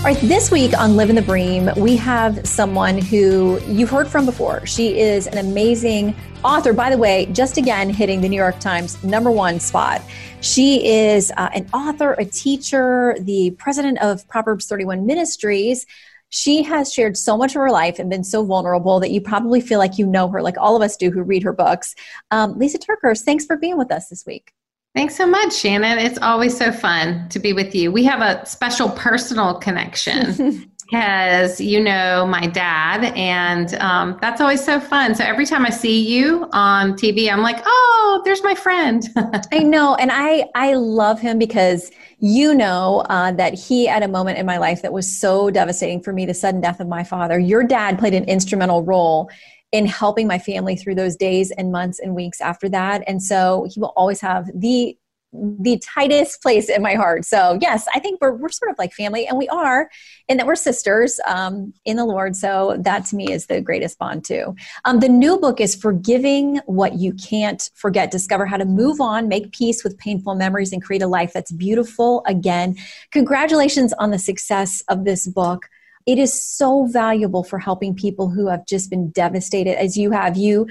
All right, this week on Livin' the Bream, we have someone who you've heard from before. She is an amazing author, by the way, just again hitting the New York Times number one spot. She is uh, an author, a teacher, the president of Proverbs 31 Ministries. She has shared so much of her life and been so vulnerable that you probably feel like you know her, like all of us do who read her books. Um, Lysa TerKeurst, thanks for being with us this week. Thanks so much, Shannon. It's always so fun to be with you. We have a special personal connection because you know my dad, and um, that's always so fun. So every time I see you on TV, I'm like, oh, there's my friend. I know, and I I love him because you know uh, that he at a moment in my life that was so devastating for me, the sudden death of my father. Your dad played an instrumental role in helping my family through those days and months and weeks after that. And so he will always have the the tightest place in my heart. So yes, I think we're we're sort of like family, and we are, and that we're sisters um, in the Lord. So that to me is the greatest bond too. Um, the new book is "Forgiving What You Can't Forget: Discover how to move on, make peace with painful memories, and create a life that's beautiful again." Congratulations on the success of this book it is so valuable for helping people who have just been devastated as you have. You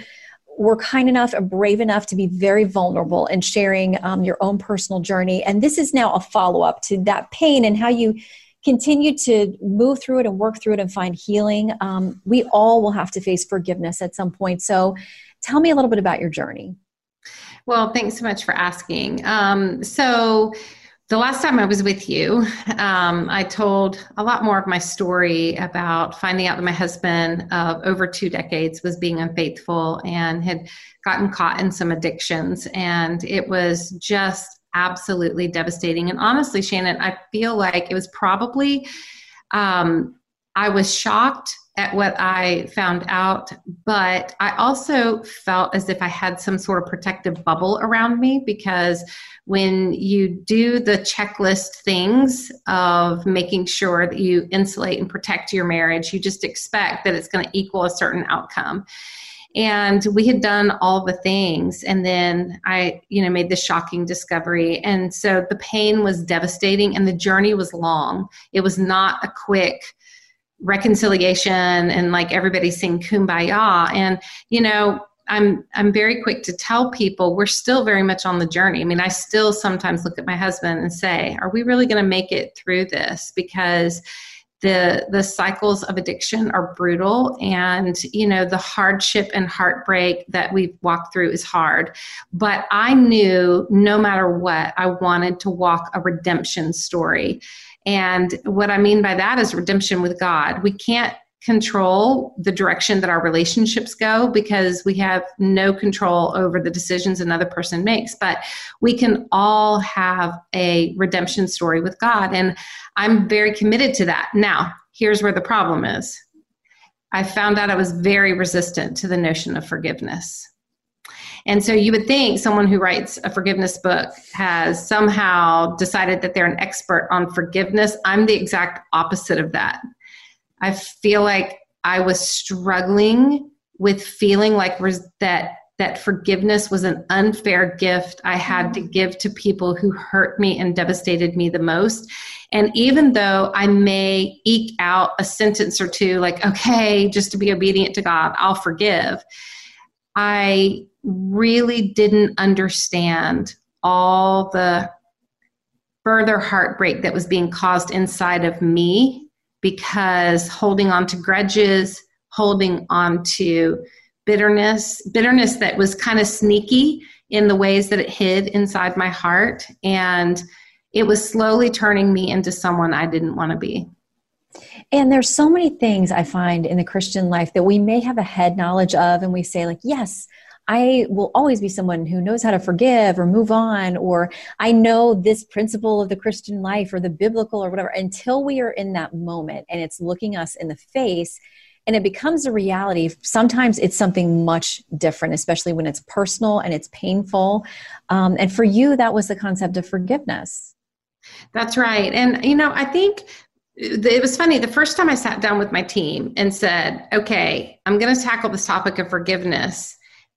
were kind enough and brave enough to be very vulnerable and sharing um, your own personal journey. And this is now a follow-up to that pain and how you continue to move through it and work through it and find healing. Um, we all will have to face forgiveness at some point. So tell me a little bit about your journey. Well thanks so much for asking. Um, so the last time I was with you, um, I told a lot more of my story about finding out that my husband of over two decades was being unfaithful and had gotten caught in some addictions. And it was just absolutely devastating. And honestly, Shannon, I feel like it was probably, um, I was shocked at what I found out, but I also felt as if I had some sort of protective bubble around me because when you do the checklist things of making sure that you insulate and protect your marriage, you just expect that it's going to equal a certain outcome. And we had done all the things, and then I, you know, made this shocking discovery. And so the pain was devastating, and the journey was long. It was not a quick reconciliation and like everybody sing kumbaya. And you know i'm i'm very quick to tell people we're still very much on the journey. I mean i still sometimes look at my husband and say are we really going to make it through this? Because the the cycles of addiction are brutal and you know the hardship and heartbreak that we've walked through is hard. But i knew no matter what i wanted to walk a redemption story and what I mean by that is redemption with God. We can't control the direction that our relationships go because we have no control over the decisions another person makes but we can all have a redemption story with God and I'm very committed to that. Now, here's where the problem is. I found out I was very resistant to the notion of forgiveness. And so you would think someone who writes a forgiveness book has somehow decided that they're an expert on forgiveness. I'm the exact opposite of that. I feel like I was struggling with feeling like res- that that forgiveness was an unfair gift I had to mm-hmm. give to people who hurt me and devastated me the most. And even though I may eke out a sentence or two, like, okay, just to be obedient to God, I'll forgive, I really didn't understand all the further heartbreak that was being caused inside of me because holding on to grudges, holding on to bitterness, bitterness that was kind of sneaky in the ways that it hid inside my heart. And it was slowly turning me into someone I didn't want to be. And there's so many things I find in the Christian life that we may have a head knowledge of, and we say, like, yes, I will always be someone who knows how to forgive or move on, or I know this principle of the Christian life or the biblical or whatever, until we are in that moment and it's looking us in the face and it becomes a reality. Sometimes it's something much different, especially when it's personal and it's painful. Um, and for you, that was the concept of forgiveness. That's right. And, you know, I think it was funny the first time i sat down with my team and said okay i'm going to tackle this topic of forgiveness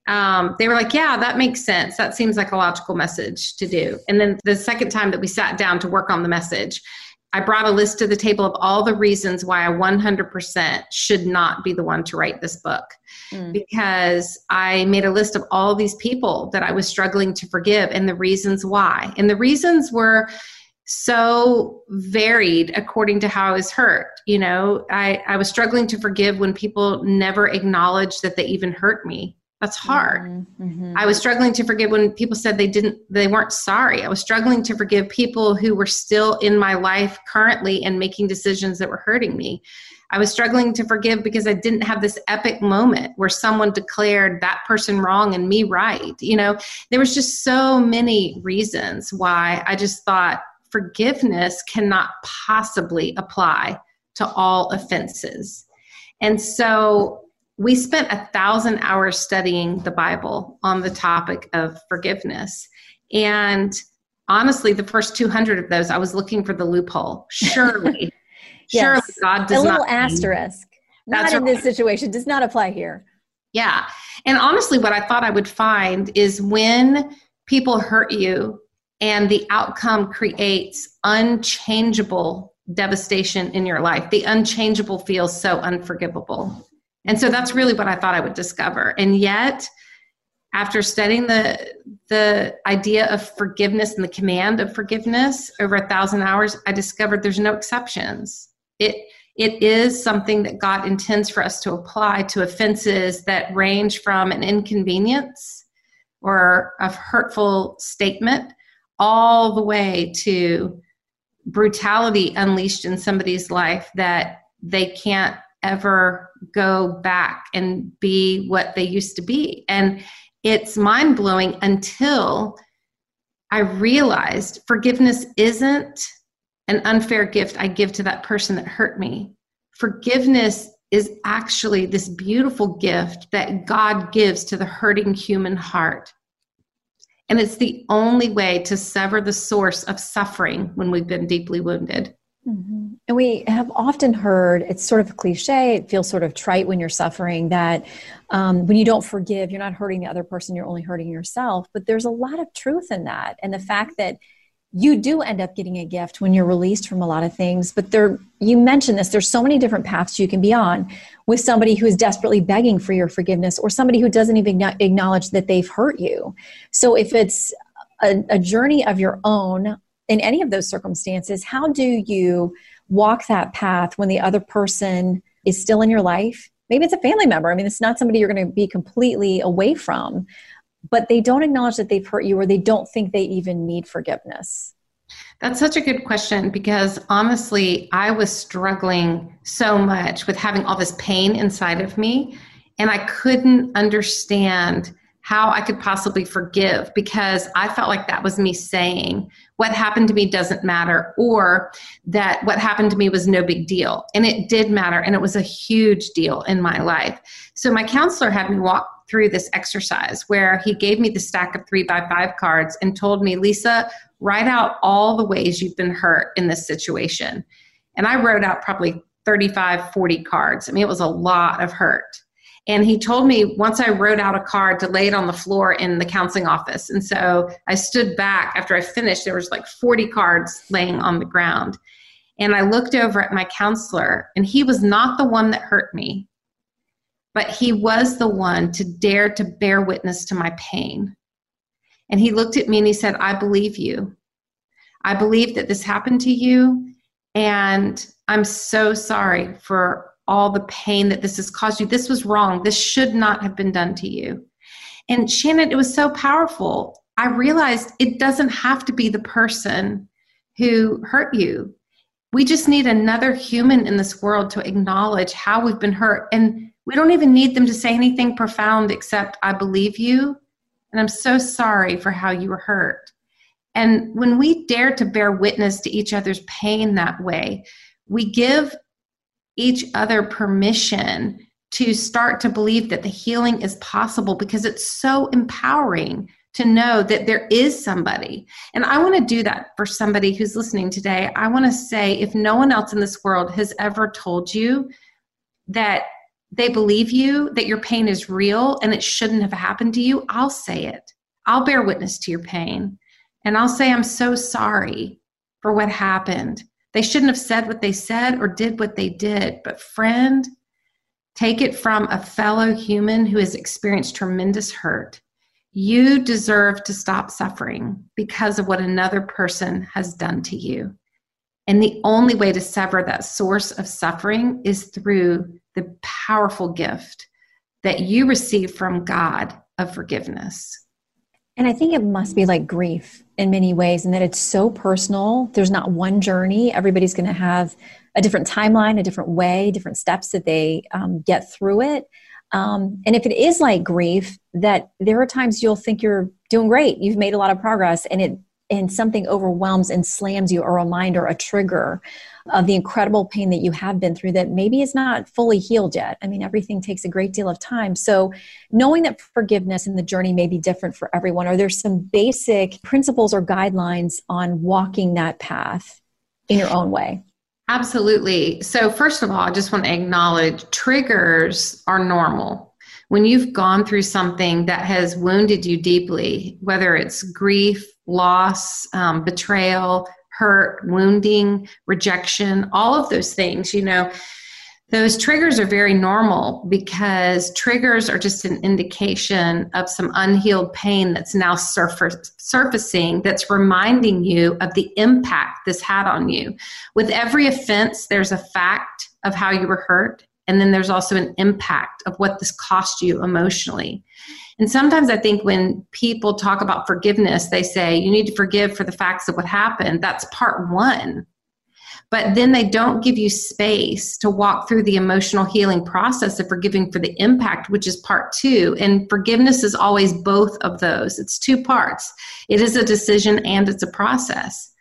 um, they were like yeah that makes sense. That seems like a logical message to do. And then the second time that we sat down to work on the message i brought a list to the table of all the reasons why i 100% should not be the one to write this book. Mm. because i made a list of all these people that i was struggling to forgive and the reasons why. And the reasons were so varied according to how I was hurt. You know, I, I was struggling to forgive when people never acknowledged that they even hurt me. That's hard. Mm-hmm. mm-hmm. I was struggling to forgive when people said they didn't, they weren't sorry. I was struggling to forgive people who were still in my life currently and making decisions that were hurting me. I was struggling to forgive because I didn't have this epic moment where someone declared that person wrong and me right. You know, there was just so many reasons why I just thought forgiveness cannot possibly apply to all offenses. And so we spent a thousand hours studying the Bible on the topic of forgiveness. And honestly, the first 200 of those, I was looking for the loophole. Surely, yes. surely God does not. A little not asterisk. Not in right. this situation, does not apply here. Yeah. And honestly, what I thought I would find is when people hurt you and the outcome creates unchangeable devastation in your life. The unchangeable feels so unforgivable. And so that's really what I thought I would discover. And yet, after studying the the idea of forgiveness and the command of forgiveness over a thousand hours, I discovered there's no exceptions. It it is something that God intends for us to apply to offenses that range from an inconvenience or a hurtful statement all the way to brutality unleashed in somebody's life that they can't ever go back and be what they used to be. And it's mind blowing until I realized forgiveness isn't an unfair gift I give to that person that hurt me. Forgiveness is actually this beautiful gift that God gives to the hurting human heart. And it's the only way to sever the source of suffering when we've been deeply wounded. Mm-hmm. And we have often heard it's sort of a cliche, it feels sort of trite when you're suffering that um, when you don't forgive, you're not hurting the other person, you're only hurting yourself. But there's a lot of truth in that. And the fact that you do end up getting a gift when you're released from a lot of things but there you mentioned this there's so many different paths you can be on with somebody who is desperately begging for your forgiveness or somebody who doesn't even acknowledge that they've hurt you. So if it's a, a journey of your own in any of those circumstances how do you walk that path when the other person is still in your life? Maybe it's a family member. I mean it's not somebody you're going to be completely away from but they don't acknowledge that they've hurt you or they don't think they even need forgiveness? That's such a good question because honestly, I was struggling so much with having all this pain inside of me, and I couldn't understand how I could possibly forgive because I felt like that was me saying, What happened to me doesn't matter, or that what happened to me was no big deal. And it did matter, and it was a huge deal in my life. So my counselor had me walk through this exercise where he gave me the stack of three by five cards and told me, Lysa, write out all the ways you've been hurt in this situation. And I wrote out probably 35, 40 cards. I mean, it was a lot of hurt. And he told me once I wrote out a card to lay it on the floor in the counseling office. And so I stood back after I finished, there was like 40 cards laying on the ground. And I looked over at my counselor, and he was not the one that hurt me but he was the one to dare to bear witness to my pain. And he looked at me and he said, I believe you. I believe that this happened to you. And I'm so sorry for all the pain that this has caused you. This was wrong. This should not have been done to you. And Shannon, it was so powerful. I realized it doesn't have to be the person who hurt you. We just need another human in this world to acknowledge how we've been hurt. And We don't even need them to say anything profound except, I believe you, and I'm so sorry for how you were hurt. And when we dare to bear witness to each other's pain that way, we give each other permission to start to believe that the healing is possible because it's so empowering to know that there is somebody. And I want to do that for somebody who's listening today. I want to say if no one else in this world has ever told you that they believe you, that your pain is real and it shouldn't have happened to you, I'll say it. I'll bear witness to your pain. And I'll say, I'm so sorry for what happened. They shouldn't have said what they said or did what they did. But, friend, take it from a fellow human who has experienced tremendous hurt. You deserve to stop suffering because of what another person has done to you. And the only way to sever that source of suffering is through the powerful gift that you receive from God of forgiveness. And I think it must be like grief in many ways, and that it's so personal. There's not one journey. Everybody's going to have a different timeline, a different way, different steps that they um, get through it. Um, and if it is like grief, that there are times you'll think you're doing great, you've made a lot of progress, and it and something overwhelms and slams you, a reminder, a trigger of the incredible pain that you have been through that maybe is not fully healed yet. I mean, everything takes a great deal of time. So, knowing that forgiveness and the journey may be different for everyone, are there some basic principles or guidelines on walking that path in your own way? Absolutely. So, first of all, I just want to acknowledge triggers are normal. When you've gone through something that has wounded you deeply, whether it's grief, loss, um, betrayal, hurt, wounding, rejection, all of those things, you know, those triggers are very normal because triggers are just an indication of some unhealed pain that's now surface, surfacing that's reminding you of the impact this had on you. With every offense, there's a fact of how you were hurt, and then there's also an impact of what this cost you emotionally. And sometimes I think when people talk about forgiveness, they say you need to forgive for the facts of what happened. That's part one. But then they don't give you space to walk through the emotional healing process of forgiving for the impact, which is part two. And forgiveness is always both of those. It's two parts. It is a decision and it's a process.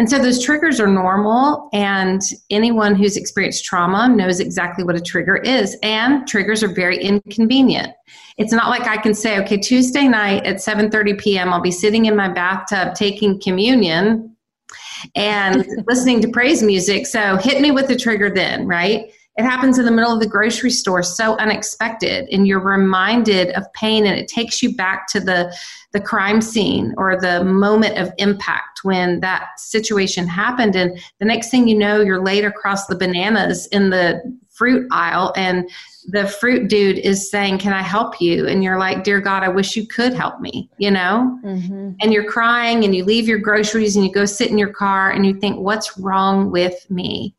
And so those triggers are normal, and anyone who's experienced trauma knows exactly what a trigger is. And triggers are very inconvenient. It's not like I can say, okay, Tuesday night at 7:30 p.m. I'll be sitting in my bathtub taking communion and listening to praise music. So hit me with the trigger then, right? It happens in the middle of the grocery store, so unexpected, and you're reminded of pain, and it takes you back to the the crime scene or the moment of impact when that situation happened. And the next thing you know, you're laid across the bananas in the fruit aisle, and the fruit dude is saying, Can I help you? And you're like, Dear God, I wish you could help me, you know? Mm-hmm. And you're crying, and you leave your groceries and you go sit in your car, and you think, What's wrong with me?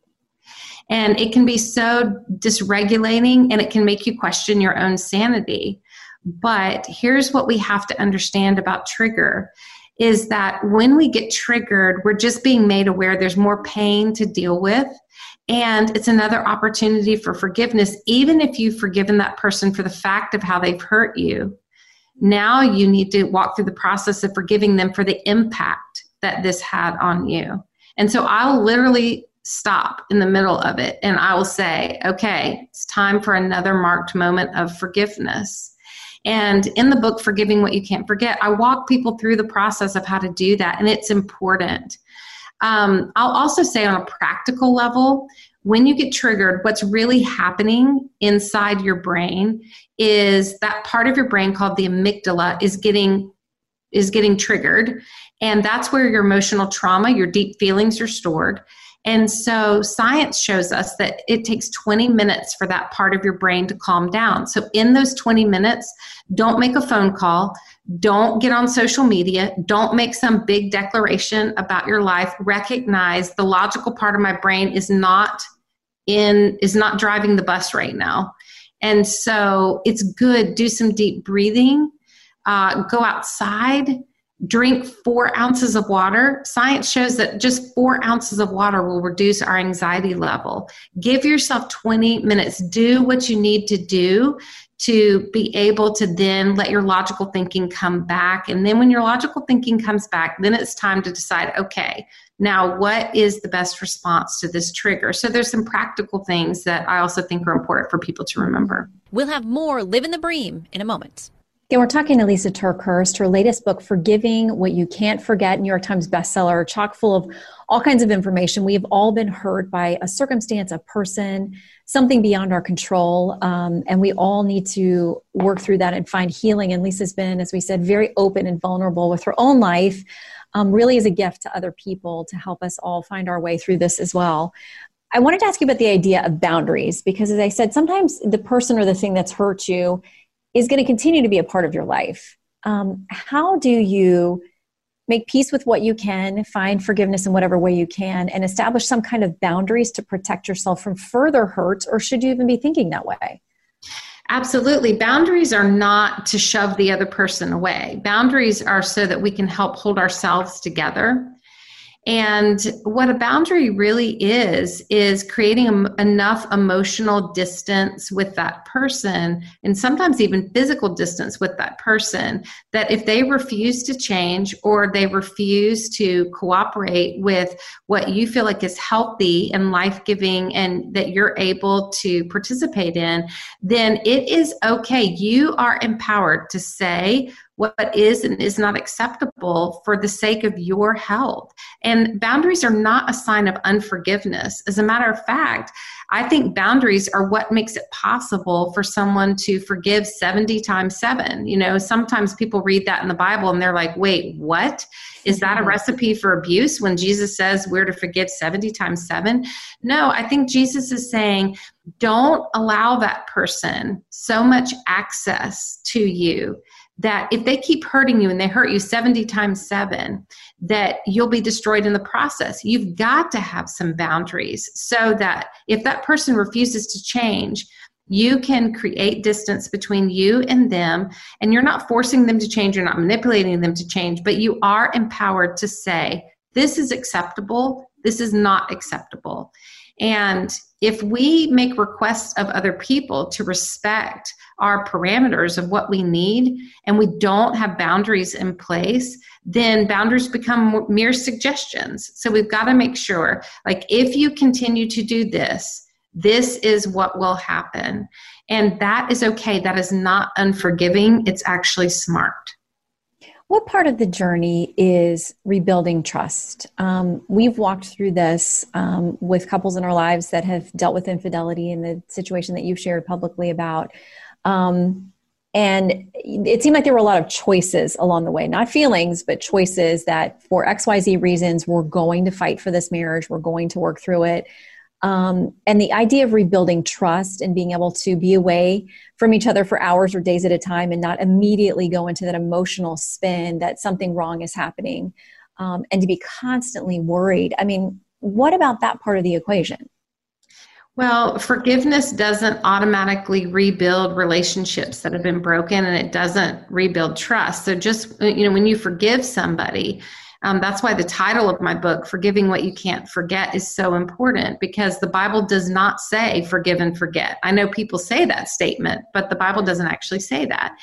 And it can be so dysregulating and it can make you question your own sanity. But here's what we have to understand about trigger is that when we get triggered, we're just being made aware there's more pain to deal with. And it's another opportunity for forgiveness, even if you've forgiven that person for the fact of how they've hurt you. Now you need to walk through the process of forgiving them for the impact that this had on you. And so I'll literally stop in the middle of it and I will say, okay, it's time for another marked moment of forgiveness. And in the book, Forgiving What You Can't Forget, I walk people through the process of how to do that, and it's important. Um, I'll also say, on a practical level, when you get triggered, what's really happening inside your brain is that part of your brain called the amygdala is getting is getting triggered and that's where your emotional trauma your deep feelings are stored and so science shows us that it takes 20 minutes for that part of your brain to calm down. So in those 20 minutes, don't make a phone call, don't get on social media, don't make some big declaration about your life. Recognize the logical part of my brain is not in is not driving the bus right now. And so it's good do some deep breathing, uh, go outside drink four ounces of water. Science shows that just four ounces of water will reduce our anxiety level. Give yourself 20 minutes. Do what you need to do to be able to then let your logical thinking come back. And then when your logical thinking comes back, then it's time to decide okay, now what is the best response to this trigger? So there's some practical things that I also think are important for people to remember. We'll have more Livin' the Bream in a moment. Yeah, we're talking to Lysa TerKeurst. Her latest book, Forgiving What You Can't Forget, New York Times bestseller, chock full of all kinds of information. We have all been hurt by a circumstance, a person, something beyond our control. Um, and we all need to work through that and find healing. And Lysa's been, as we said, very open and vulnerable with her own life, um, really as a gift to other people to help us all find our way through this as well. I wanted to ask you about the idea of boundaries because, as I said, sometimes the person or the thing that's hurt you is going to continue to be a part of your life. Um, how do you make peace with what you can, find forgiveness in whatever way you can, and establish some kind of boundaries to protect yourself from further hurt, or should you even be thinking that way? Absolutely. Boundaries are not to shove the other person away. Boundaries are so that we can help hold ourselves together and what a boundary really is, is creating enough emotional distance with that person, and sometimes even physical distance with that person, that if they refuse to change or they refuse to cooperate with what you feel like is healthy and life giving and that you're able to participate in, then it is okay. You are empowered to say, what is and is not acceptable for the sake of your health. And boundaries are not a sign of unforgiveness. As a matter of fact, I think boundaries are what makes it possible for someone to forgive 70 times 7. You know, sometimes people read that in the Bible and they're like, wait, what? Is that a mm-hmm. recipe for abuse when Jesus says we're to forgive 70 times 7? No, I think Jesus is saying, don't allow that person so much access to you that if they keep hurting you and they hurt you 70 times 7 that you'll be destroyed in the process. You've got to have some boundaries so that if that person refuses to change you can create distance between you and them and you're not forcing them to change you're not manipulating them to change but you are empowered to say this is acceptable this is not acceptable. And if we make requests of other people to respect our parameters of what we need and we don't have boundaries in place, then boundaries become mere suggestions. So we've got to make sure, like, if you continue to do this, this is what will happen. And that is okay. That is not unforgiving, it's actually smart. What part of the journey is rebuilding trust? Um, we've walked through this um, with couples in our lives that have dealt with infidelity in the situation that you've shared publicly about. Um, and it seemed like there were a lot of choices along the way, not feelings, but choices that for XYZ reasons, we're going to fight for this marriage, we're going to work through it. Um, and the idea of rebuilding trust and being able to be away from each other for hours or days at a time and not immediately go into that emotional spin that something wrong is happening um, and to be constantly worried. I mean, what about that part of the equation? Well, forgiveness doesn't automatically rebuild relationships that have been broken and it doesn't rebuild trust. So, just, you know, when you forgive somebody, um, that's why the title of my book, Forgiving What You Can't Forget, is so important because the Bible does not say forgive and forget. I know people say that statement, but the Bible doesn't actually say that.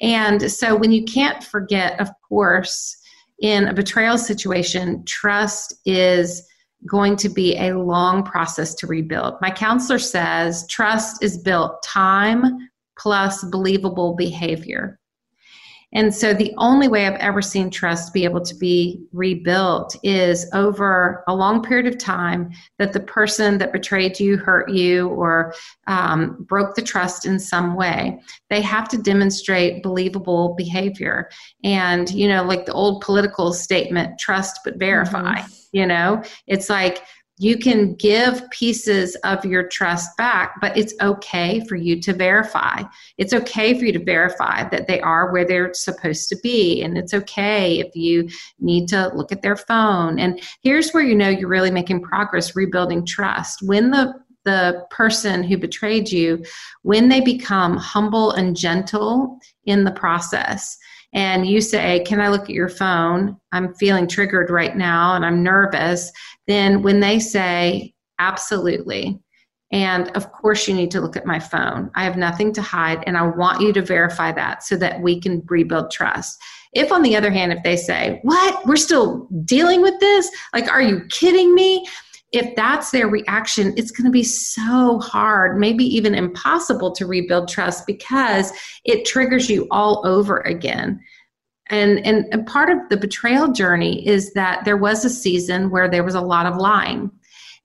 And so when you can't forget, of course, in a betrayal situation, trust is going to be a long process to rebuild. My counselor says trust is built time plus believable behavior. And so the only way I've ever seen trust be able to be rebuilt is over a long period of time that the person that betrayed you, hurt you, or um, broke the trust in some way, they have to demonstrate believable behavior. And, you know, like the old political statement, trust but verify. Mm-hmm. You know, it's like you can give pieces of your trust back, but it's okay for you to verify. It's okay for you to verify that they are where they're supposed to be. And it's okay if you need to look at their phone. And here's where you know you're really making progress rebuilding trust. When the the person who betrayed you, when they become humble and gentle in the process, and you say, Can I look at your phone? I'm feeling triggered right now and I'm nervous. Then when they say, Absolutely. And of course, you need to look at my phone. I have nothing to hide, and I want you to verify that so that we can rebuild trust. If, on the other hand, if they say, What? We're still dealing with this? Like, are you kidding me? If that's their reaction, it's going to be so hard, maybe even impossible to rebuild trust because it triggers you all over again. And, and, and part of the betrayal journey is that there was a season where there was a lot of lying.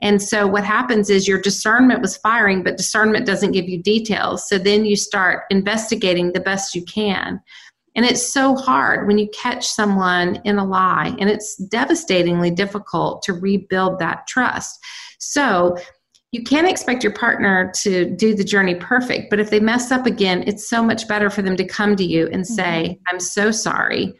And so what happens is your discernment was firing, but discernment doesn't give you details. So then you start investigating the best you can. And it's so hard when you catch someone in a lie, and it's devastatingly difficult to rebuild that trust. So, you can't expect your partner to do the journey perfect, but if they mess up again, it's so much better for them to come to you and say, mm-hmm. I'm so sorry.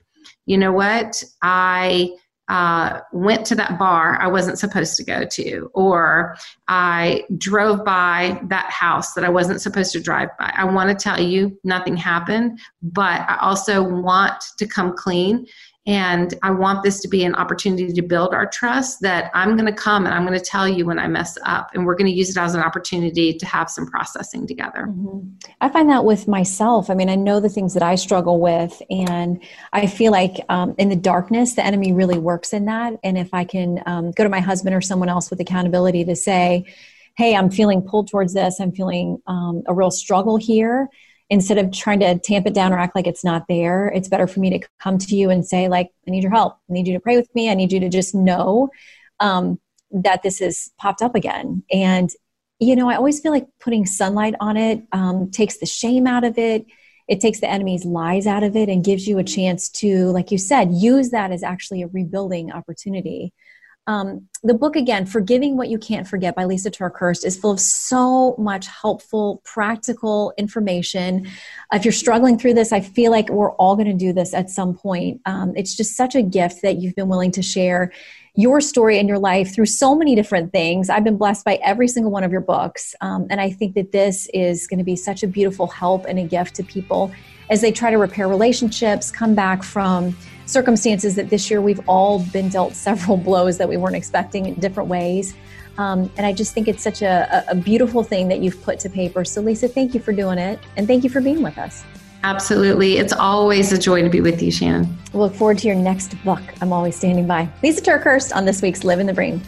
You know what? I uh, went to that bar I wasn't supposed to go to, or I drove by that house that I wasn't supposed to drive by. I want to tell you nothing happened, but I also want to come clean and I want this to be an opportunity to build our trust that I'm going to come and I'm going to tell you when I mess up. And we're going to use it as an opportunity to have some processing together. Mm-hmm. I find that with myself. I mean, I know the things that I struggle with. And I feel like um, in the darkness, the enemy really works in that. And if I can um, go to my husband or someone else with accountability to say, hey, I'm feeling pulled towards this, I'm feeling um, a real struggle here instead of trying to tamp it down or act like it's not there it's better for me to come to you and say like i need your help. I need you to pray with me. I need you to just know um, that this has popped up again. And you know i always feel like putting sunlight on it um, takes the shame out of it. It takes the enemy's lies out of it and gives you a chance to like you said use that as actually a rebuilding opportunity um, the book again, Forgiving What You Can't Forget by Lysa TerKeurst, is full of so much helpful, practical information. If you're struggling through this, I feel like we're all going to do this at some point. Um, it's just such a gift that you've been willing to share your story and your life through so many different things. I've been blessed by every single one of your books. Um, and I think that this is going to be such a beautiful help and a gift to people as they try to repair relationships, come back from circumstances that this year we've all been dealt several blows that we weren't expecting in different ways. Um, and I just think it's such a, a beautiful thing that you've put to paper. So, Lysa, thank you for doing it. And thank you for being with us. Absolutely. It's always a joy to be with you, Shannon. We'll look forward to your next book. I'm always standing by. Lysa TerKeurst on this week's Livin' the Bream.